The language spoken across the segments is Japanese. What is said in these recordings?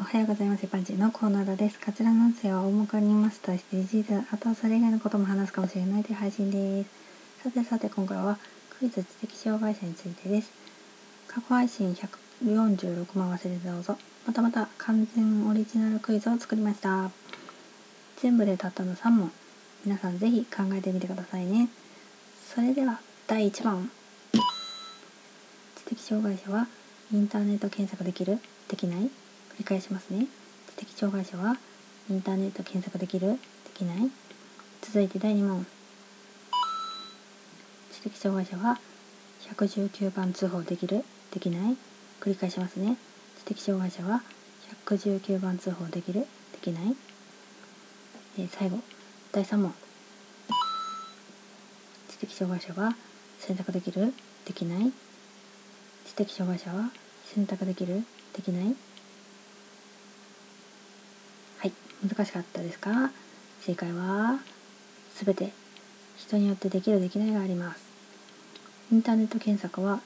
おはようございます。パンチのコーナーです。こちらの音声は大元に言いますと SDGs、あとはそれ以外のことも話すかもしれないという配信です。さてさて今回はクイズ知的障害者についてです。過去配信146万忘れてどうぞ。またまた完全オリジナルクイズを作りました。全部でたったの3問。皆さんぜひ考えてみてくださいね。それでは第1問。知的障害者はインターネット検索できる？できない？繰り返しますね。知的障害者はインターネット検索できる？できない？続いて第2問。知的障害者は119番通報できる？できない？繰り返しますね。知的障害者は119番通報できる？できない、えー、最後。第3問。知的障害者は選択できる？できない？知的障害者は選択できる？できない？はい難しかったですか？正解は全て人によってできるできないがあります。インターネット検索は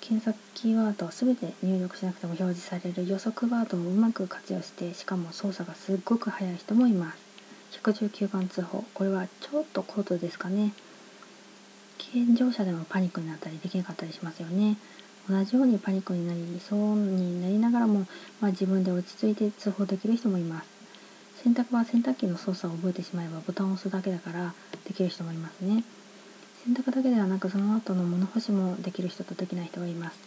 検索キーワードを全て入力しなくても表示される予測ワードをうまく活用してしかも操作がすっごく速い人もいます。119番通報。これはちょっと高度ですかね？健常者でもパニックになったりできなかったりしますよね。同じようにパニックになりそうになりながらも、まあ、自分で落ち着いて通報できる人もいます。洗濯は洗濯機の操作を覚えてしまえばボタンを押すだけだからできる人もいますね。洗濯だけではなくその後の物干しもできる人とできない人がいます。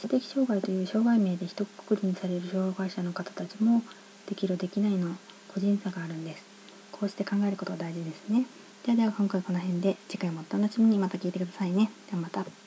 知的障害という障害名で一括りにされる障害者の方たちもできるできないの個人差があるんです。こうして考えることが大事ですね。ではでは今回この辺で次回もお楽しみに。また聞いてくださいね。ではまた。